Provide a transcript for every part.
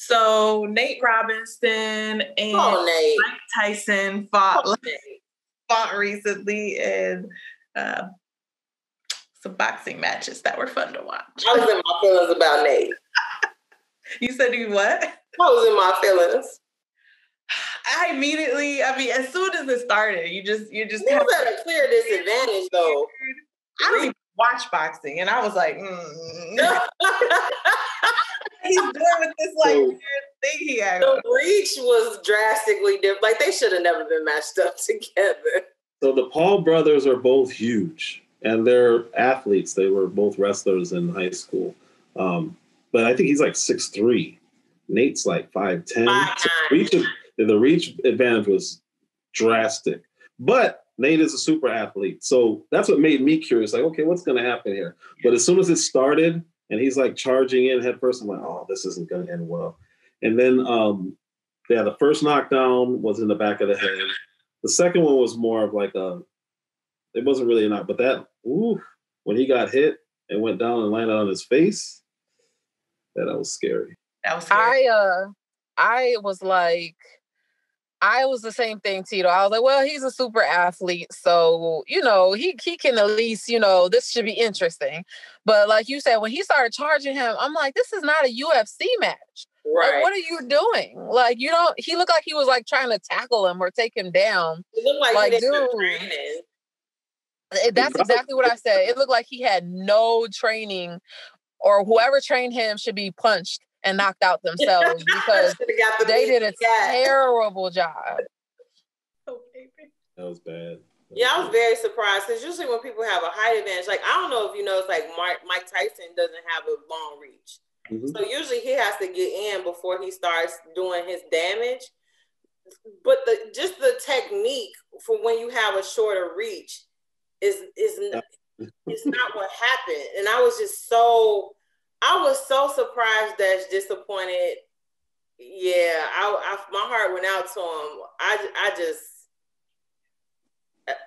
So Nate Robinson and Oh, Nate. Mike Tyson fought Oh, fought recently in uh, some boxing matches that were fun to watch. I was in my feelings about Nate. You said you what? I was in my feelings. I immediately, I mean, as soon as it started, you just you just have was at a clear disadvantage, though. I don't even watch boxing, and I was like, mm. he's doing with this like So- weird thing he had. the reach was drastically different. Like they should have never been matched up together. So the Paul brothers are both huge, and they're athletes. They were both wrestlers in high school. Um, but I think he's like six three. Nate's like five ten. Five So nine. reach the reach advantage was drastic. But Nate is a super athlete, so that's what made me curious. Like, okay, what's going to happen here? But as soon as it started, and he's like charging in head first, I'm like, oh, this isn't going to end well. And then, um, yeah, the first knockdown was in the back of the head. The second one was more of like a, it wasn't really a knock, but that, ooh, when he got hit and went down and landed on his face, yeah, that was scary. That was scary. I uh I was like I was the same thing, Tito. I was like, well, he's a super athlete, so you know, he he can at least, you know, this should be interesting. But like you said, when he started charging him, I'm like, this is not a UFC match. Like, Right. what are you doing? Like, you don't. He looked like he was like trying to tackle him or take him down. it looked like, like, he dude. training. Eh, That's exactly what I said. It looked like he had no training, or whoever trained him should be punched and knocked out themselves because got the they did a cat. terrible job. Oh. That was bad. Yeah, I was very surprised because usually when people have a height advantage, like I don't know if you know, it's like Mark, Mike Tyson doesn't have a long reach. Mhm. So usually he has to get in before he starts doing his damage. But the just the technique for when you have a shorter reach is is n- it's not what happened. And I was just so I was so surprised dash disappointed. Yeah, I, I my heart went out to him. I I just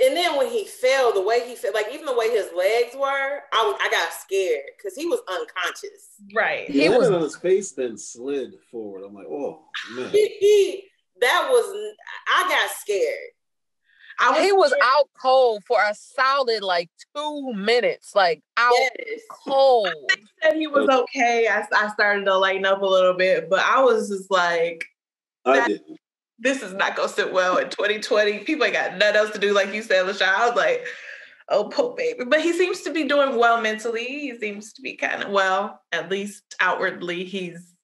and then when he fell, the way he fell, like even the way his legs were, I was I got scared because he was unconscious. Right. He He landed was- on his face, then slid forward. I'm like, oh man. He, he that was I got scared. I He was out cold for a solid like two minutes, like out Yes. cold. said he was okay. I, I started to lighten up a little bit, but I was just like, this is not gonna sit well in 2020. People ain't got nothing else to do, like you said, LaShawn. I was like, oh, poor baby. But he seems to be doing well mentally. He seems to be kind of well, at least outwardly. He's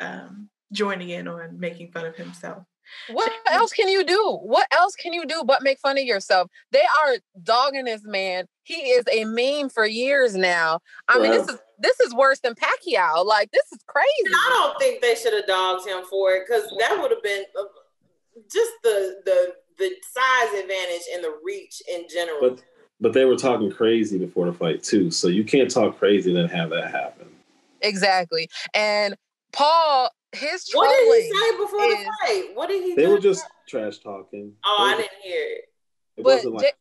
um, joining in on making fun of himself. What else can you do? What else can you do but make fun of yourself? They are dogging this man. He is a meme for years now. I mean, this is this is worse than Pacquiao. Like this is crazy. I don't think they should have dogged him for it because that would have been uh, just the the the size advantage and the reach in general. But but they were talking crazy before the fight too. So you can't talk crazy and then have that happen. Exactly. And Paul, his what did he say before the fight? What did he do? They were just trash talking. Oh, I It- didn't hear it. It But wasn't like Jake-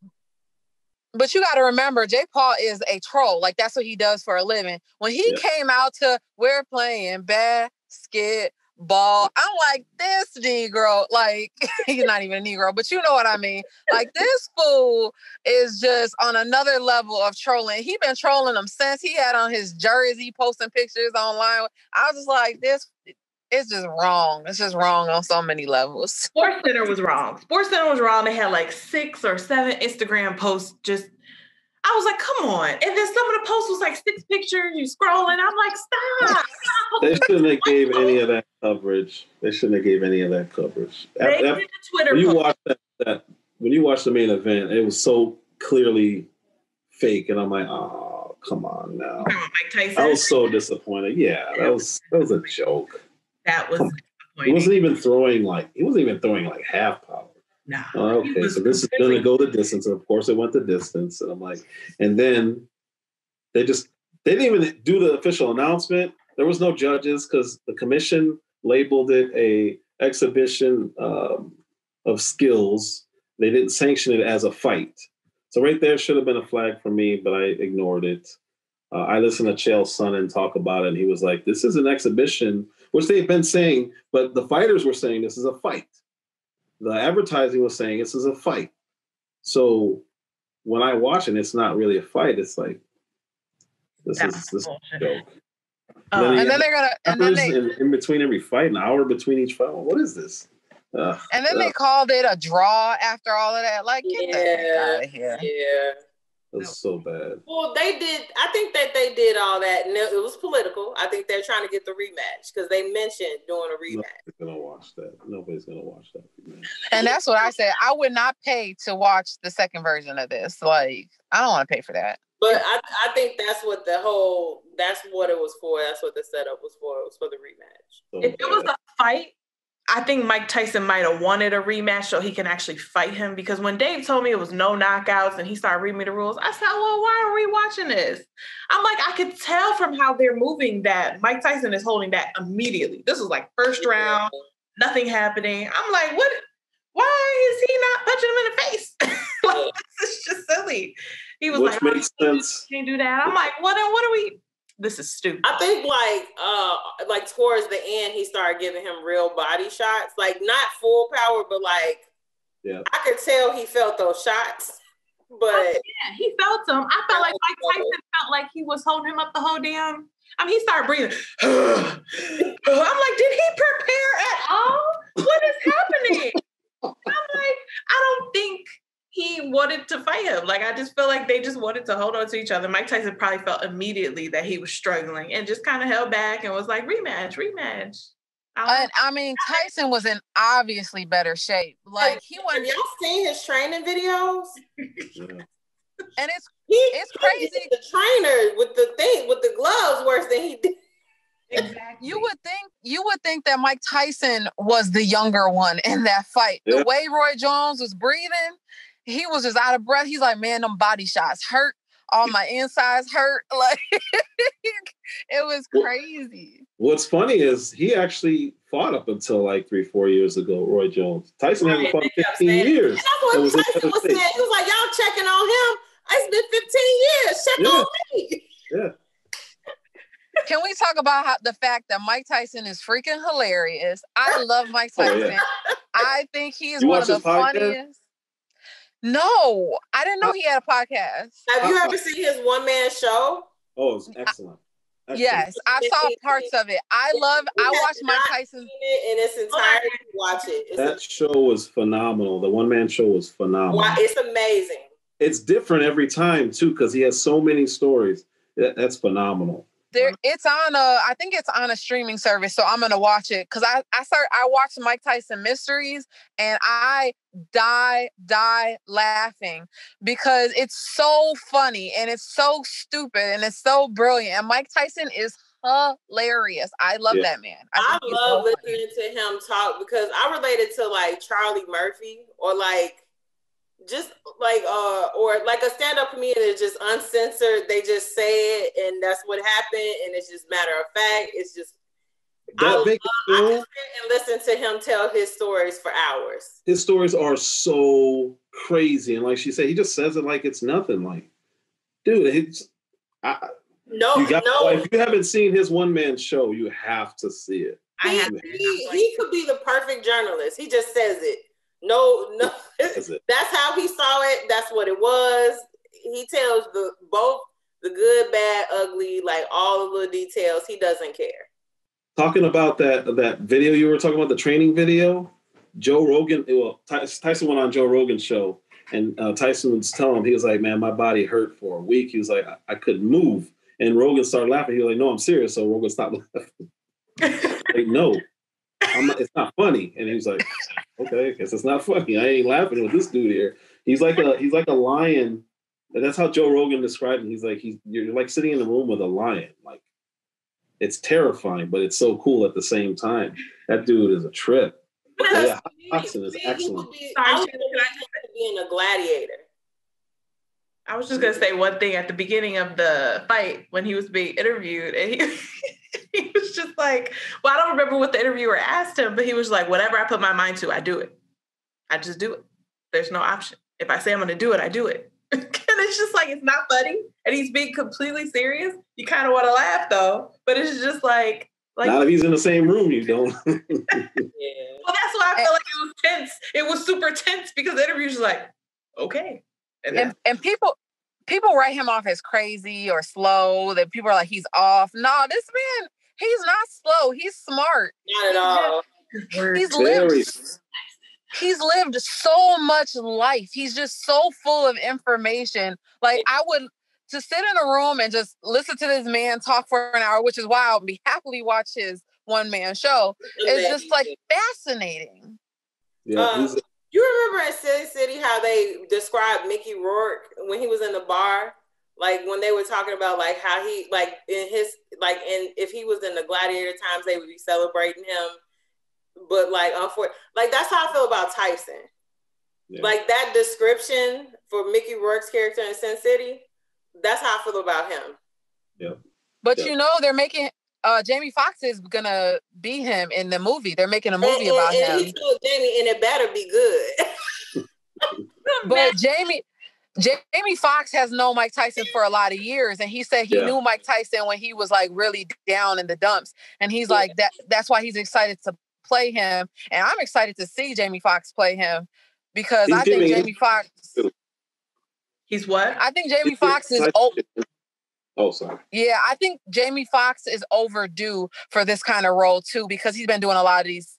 but you got to remember, Jake Paul is a troll. Like that's what he does for a living. When he Yeah. came out to "We're playing basketball," I'm like, this Negro, like he's not even a Negro, but you know what I mean. Like this fool is just on another level of trolling. He been trolling them since he had on his jersey, posting pictures online. I was just like, this. It's just wrong. It's just wrong on so many levels. Sports Center was wrong. Sports Center was wrong. They had like six or seven Instagram posts. Just, I was like, come on. And then some of the posts was like six pictures. You scrolling. I'm like, stop. they shouldn't have gave any of that coverage. They shouldn't have gave any of that coverage. They After- did the Twitter when you post. watch that, that when you watch the main event, it was so clearly fake, and I'm like, oh, come on now. Mike Tyson. I was so disappointed. Yeah, that was that was a joke. That was He wasn't even throwing like he wasn't even throwing like half power. Nah. Oh, okay, so this is gonna go the distance, and of course it went the distance. And I'm like, and then they just they didn't even do the official announcement. There was no judges because the commission labeled it a exhibition um, of skills. They didn't sanction it as a fight. So right there should have been a flag for me, but I ignored it. Uh, I listened to Chael Sonnen talk about it, and he was like, "This is an exhibition," which they've been saying, but the fighters were saying this is a fight. The advertising was saying this is a fight. So when I watch it, it's not really a fight. It's like this That's is this bullshit. joke. Uh, Then and then they're gonna and then they in, in between every fight, an hour between each fight. What is this? Ugh, and then they called it a draw after all of that. Like, get the heck out of here. Yeah. It was so bad. Well, they did. I think that they did all that, and it it was political. I think they're trying to get the rematch because they mentioned doing a rematch. Nobody's gonna watch that. Nobody's gonna watch that. man. And that's what I said. I would not pay to watch the second version of this. Like, I don't want to pay for that. But I, I think that's what the whole. That's what it was for. That's what the setup was for. It was for the rematch. So if it was a fight, I think Mike Tyson might have wanted a rematch so he can actually fight him. Because when Dave told me it was no knockouts and he started reading me the rules, I said, Well, why are we watching this? I'm like, I could tell from how they're moving that Mike Tyson is holding back immediately. This was like first round, nothing happening. I'm like, what? Why is he not punching him in the face? like, this is just silly. He was which like, "Oh, makes sense. Can't do that. I'm like, what? What are we? This is stupid. I think like uh like towards the end he started giving him real body shots, like not full power, but like Yeah. I could tell he felt those shots. But Yeah, he felt them. I felt like Mike Tyson felt like he was holding him up the whole damn. I mean, he started breathing. I'm like, did he prepare at all? What is happening? I'm like, I don't think he wanted to fight him. Like, I just feel like they just wanted to hold on to each other. Mike Tyson probably felt immediately that he was struggling and just kind of held back and was like, rematch, rematch. I uh, And I mean, Tyson was in obviously better shape. Like he wasn't, y'all seen his training videos? And it's He It's crazy. The trainer with the thing with the gloves worse than he did. exactly. you would think you would think that Mike Tyson was the younger one in that fight. Yeah. The way Roy Jones was breathing, he was just out of breath. He's like, man, them body shots hurt. All my insides hurt. Like it was crazy. What's funny is he actually fought up until like three, four years ago. Roy Jones. Tyson hasn't fought in 15 saying- years. And that's It was Tyson was saying. He was like, y'all checking on him. It's been 15 years. Check Yeah. on me. Yeah. Can we talk about how the fact that Mike Tyson is freaking hilarious? I love Mike Oh, Tyson. yeah. I think he is You one of the funniest. podcast? Funniest. No, I didn't know uh, he had a podcast. Have you uh, ever seen his one man show? Oh, it's excellent. Excellent. Yes, I saw parts of it. I love. I watched Mike Tyson. Seen it in its entirety. Watch it. It's, That show was phenomenal. The one man show was phenomenal. Why- it's amazing. It's different every time too, because he has so many stories. That's phenomenal. There, it's on a. I think it's on a streaming service, so I'm gonna watch it because I I start. I watched Mike Tyson Mysteries, and I die die laughing because it's so funny and it's so stupid and it's so brilliant. And Mike Tyson is hilarious. I love Yeah. that man. I he's love so listening to him talk because I related to like Charlie Murphy or like just like uh or like a stand-up comedian is just uncensored. They just say it and that's what happened and it's just matter of fact. It's just I That love- I sit and listen to him tell his stories for hours. his stories are so crazy, and like she said, he just says it like it's nothing. Like, dude, it's I, No, you got. no, If you haven't seen his one man show, you have to see it. I he, have he, he could be the perfect journalist. He just says it. No, no, That's that's how he saw it. That's what it was. He tells the both the good, bad, ugly, like all the little details. He doesn't care. Talking about that that video you were talking about, the training video. Joe Rogan. Well, Tyson went on Joe Rogan's show, and uh, Tyson was telling him he was like, "Man, my body hurt for a week." He was like, "I, I couldn't move," and Rogan started laughing. He was like, "No, I'm serious." So Rogan stopped laughing. like, no, not, it's not funny. And he was like, okay, I guess it's not funny. I ain't laughing with this dude here. He's like a he's like a lion. And that's how Joe Rogan described him. He's like he's you're like sitting in a room with a lion. Like it's terrifying, but it's so cool at the same time. That dude is a trip. Yeah, Hudson is excellent. be, Sorry, I would Shannon, can I just being a gladiator. I was just gonna say one thing at the beginning of the fight when he was being interviewed, and he he was just like, "Well, I don't remember what the interviewer asked him, but he was like, whatever I put my mind to, I do it. I just do it. There's no option. If I say I'm gonna do it, I do it." and it's it's just like it's not funny, and he's being completely serious. You kind of want to laugh though, but it's just like like. Not if he's in the same room, you don't. Yeah. Well, that's why I felt like it was tense. It was super tense because the interview was like, okay, and, and, and people people write him off as crazy or slow. That people are like he's off. No, this man, he's not slow. He's smart. Not at all. He's lived. He's lived so much life. He's just so full of information. Like I would to sit in a room and just listen to this man talk for an hour, which is why I'll be happily watch his one man show. It's just like fascinating. Yeah, Um, he's- You remember in City City how they described Mickey Rourke when he was in the bar? Like when they were talking about like how he like in his like in if he was in the gladiator times they would be celebrating him. But like unfortunately like that's how I feel about Tyson. yeah. Like that description for Mickey Rourke's character in Sin City, that's how I feel about him. Yeah. But Yeah. you know, they're making uh Jamie Foxx is gonna be him in the movie. They're making a movie and, about and, and him. he told Jamie, and it better be good. But Jamie Jamie Foxx has known Mike Tyson for a lot of years, and he said he Yeah. knew Mike Tyson when he was like really down in the dumps, and he's Yeah. like that. That's why he's excited to play him, and I'm excited to see Jamie Foxx play him because He's I think Jamie Foxx. he's what? I think Jamie He's- Foxx is. Oh, Oh, sorry. yeah, I think Jamie Foxx is overdue for this kind of role too because he's been doing a lot of these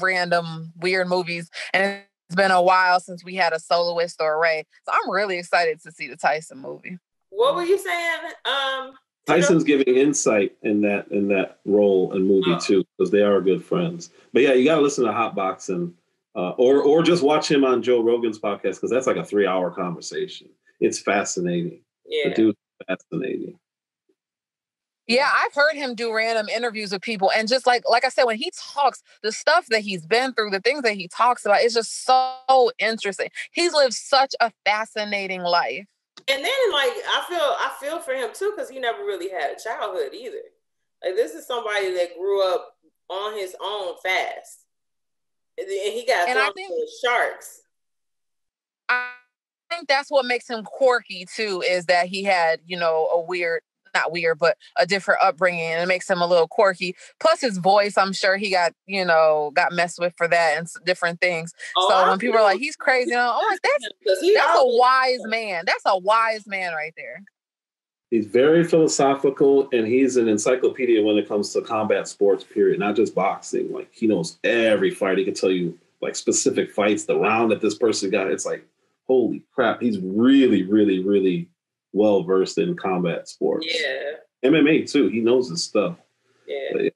random weird movies, and it's been a while since we had a soloist or a Ray. So I'm really excited to see the Tyson movie. what were you saying? Um Tyson's giving insight in that in that role and movie Oh. too because they are good friends. But yeah, you got to listen to Hot Boxing, uh, or or just watch him on Joe Rogan's podcast because that's like a three hour conversation. It's fascinating. The yeah. Dude's fascinating. Yeah, I've heard him do random interviews with people, and just like like I said, when he talks, the stuff that he's been through, the things that he talks about, is just so interesting. He's lived such a fascinating life. And then like I feel I feel for him too because he never really had a childhood either. Like this is somebody that grew up on his own fast, and he got And I thrown think- to the sharks. I think that's what makes him quirky too, is that he had you know a weird. Not weird, but a different upbringing, and it makes him a little quirky. Plus, his voice, I'm sure he got, you know, got messed with for that and different things. Oh, so I when people are like, "He's crazy," you know, I'm like, "That's that's a wise man. That's a wise man right there." He's very philosophical and he's an encyclopedia when it comes to combat sports, period, not just boxing. Like he knows every fight. He can tell you like specific fights, the round that this person got. It's like, holy crap. He's really, really, really well versed in combat sports. Yeah, MMA too. He knows his stuff. yeah. But yeah.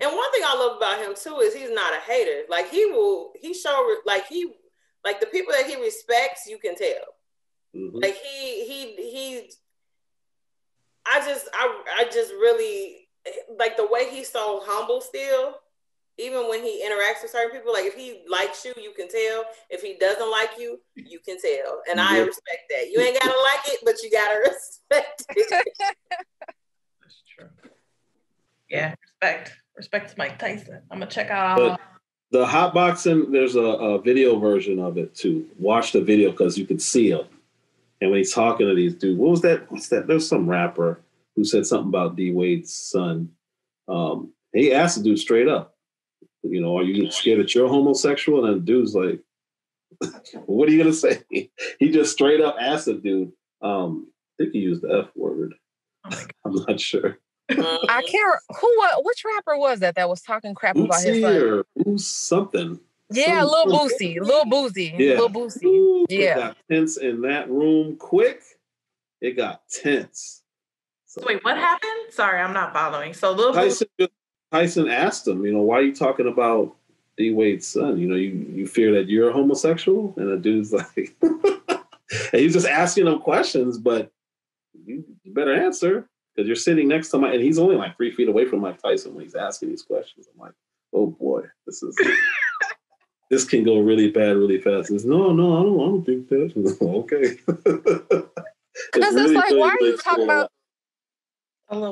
And one thing I love about him too is he's not a hater. Like he will, he show like he like the people that he respects. You can tell. Mhm. like he he he i just i i just really like the way he's so humble still even when he interacts with certain people like if he likes you you can tell if he doesn't like you you can tell and i respect that you ain't gotta like it but you gotta respect it That's true. Yeah, respect. Respect to Mike Tyson. I'm gonna check out. But the hot boxing, there's a, a video version of it too. Watch the video because you can see him. And when he's talking to these dudes, what was that? What's that? There's some rapper who said something about D Wade's son. Um, he asked the dude straight up, you know, are you scared that you're homosexual? And the dude's like, what are you gonna say? He just straight up asked the dude. Um, I think he used the F word. oh. I'm not sure. I can't. Who? wa- Which rapper was that that was talking crap about his Bootsy son? or who's something. Yeah, some- Lil some- Boosie, Lil Boosie, Yeah. Lil Boosie. Ooh, It Yeah. got tense in that room quick. It got tense. So So wait, what happened? Sorry, I'm not following. So little Tyson, Tyson asked him, you know, why are you talking about D Wade's son? You know, you, you fear that you're a homosexual? And the dude's like, and he's just asking him questions, but you, you better answer because you're sitting next to Mike, and he's only like three feet away from Mike Tyson when he's asking these questions. I'm like, oh boy, this is. This can go really bad really fast. He says, no, no, I don't, I don't think that. okay. Because it's like, why are you talking about?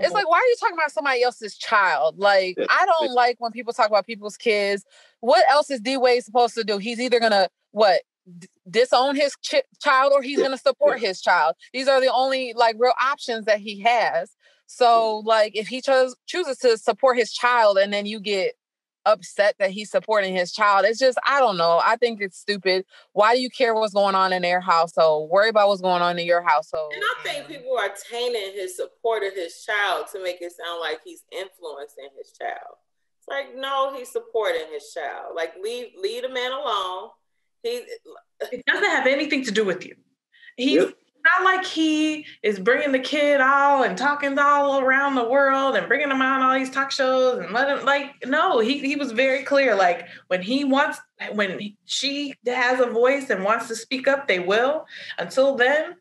It's like, why are you talking about somebody else's child? Like, I don't like when people talk about people's kids. What else is D Wade supposed to do? He's either gonna what d- disown his ch- child or he's going to support his child. These are the only like real options that he has. So like if he chose chooses to support his child and then you get upset that he's supporting his child. It's just, I don't know. I think it's stupid. Why do you care what's going on in their household? Worry about what's going on in your household. And I think people are tainting his support of his child to make it sound like he's influencing his child. It's like, no, he's supporting his child. Like, leave leave the man alone. He it doesn't have anything to do with you. He's Yep. Not like he is bringing the kid all and talking all around the world and bringing him on all these talk shows and let him like no he, he was very clear like when he wants when she has a voice and wants to speak up they will. Until then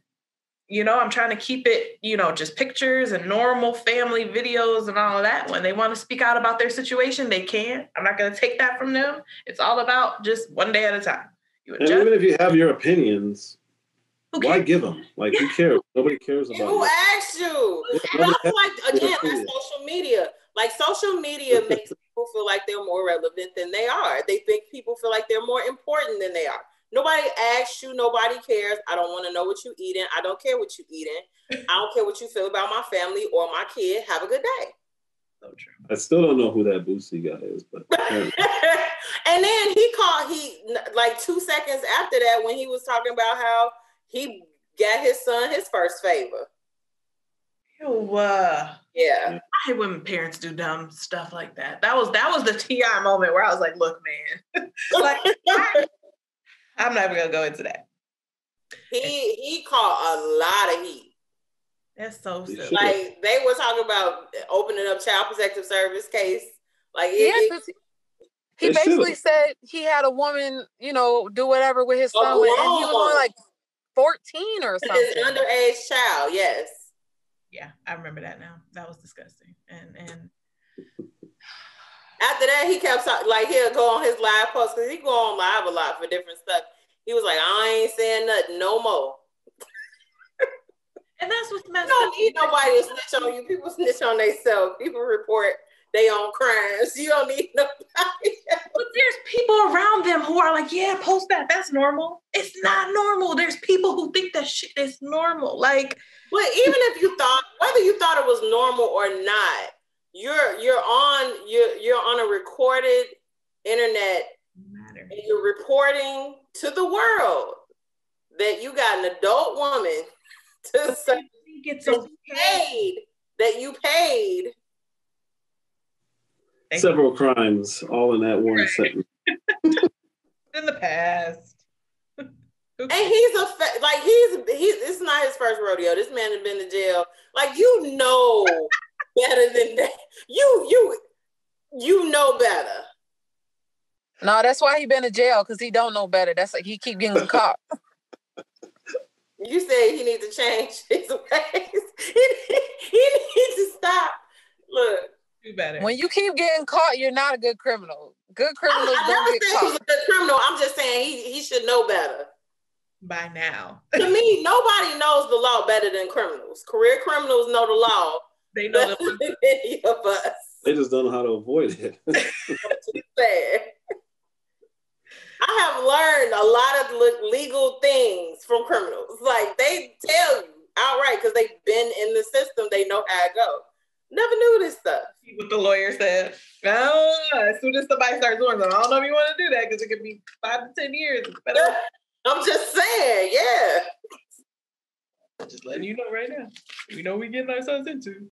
you know i'm trying to keep it you know just pictures and normal family videos and all of that. When they want to speak out about their situation they can. I'm not going to take that from them. It's all about just one day at a time. You And even if you have your opinions, Who why cares? give them? Like, who cares? Nobody cares about who it. asked you? Yeah, And I nobody feel like again, that's social media. Like social media makes people feel like they're more relevant than they are. They think people feel like they're more important than they are. Nobody asks you, nobody cares. I don't want to know what you're eating. I don't care what you're eating. I don't care what you feel about my family or my kid. Have a good day. so true I still don't know who that Boosie guy is, but and then he called he like two seconds after that when he was talking about how he got his son his first favor. Ew, uh, Yeah. I hate when parents do dumb stuff like that. That was that was the Ti moment where I was like, "Look, man, like I, am not even gonna go into that." he he caught a lot of heat. That's so You silly. Like they were talking about opening up child protective service case. Like Yeah, it, 'cause he- he basically should've. said he had a woman, you know, do whatever with his son, and he was grown like 14 or it, something. his underage child. Yes. yeah, I remember that now. That was disgusting. And and After that, he kept talking, like he'll go on his live post because he go on live a lot for different stuff. He was like, I ain't saying nothing no more. and that's what's You messed don't need nobody to snitch on you. People snitch on themselves. People report their own crimes. You don't need nobody. But there's people around them who are like, "Yeah, post that. That's normal." It's not normal. There's people who think that shit is normal. Like, But even if you thought, whether you thought it was normal or not, you're you're on you're you're on a recorded internet matter. and you're reporting to the world that you got an adult woman to say He gets that you paid that you paid. several crimes all in that one Right. sentence. In the past. And he's a fa- like he's he's it's not his first rodeo. This man has been to jail. Like you know better than that. You you you know better. No, that's why he been to jail because he don't know better. That's like he keep getting caught. You say he needs to change his ways. he, he needs to stop. Look, Do better. When you keep getting caught, you're not a good criminal. Good I, criminals I don't never get said he was a good criminal. I'm just saying he he should know better. By now, To me, nobody knows the law better than criminals. Career criminals know the law they know better that than any of us. They just don't know how to avoid it. Sad. I have learned a lot of le- legal things from criminals. Like they tell you outright because they've been in the system. They know how it go. Never knew this stuff. See what the lawyer said. Oh, as soon as somebody starts doing something, I don't know if you want to do that because it could be five to ten years. I'm just saying, yeah. just letting you know right now. We know we're getting ourselves into.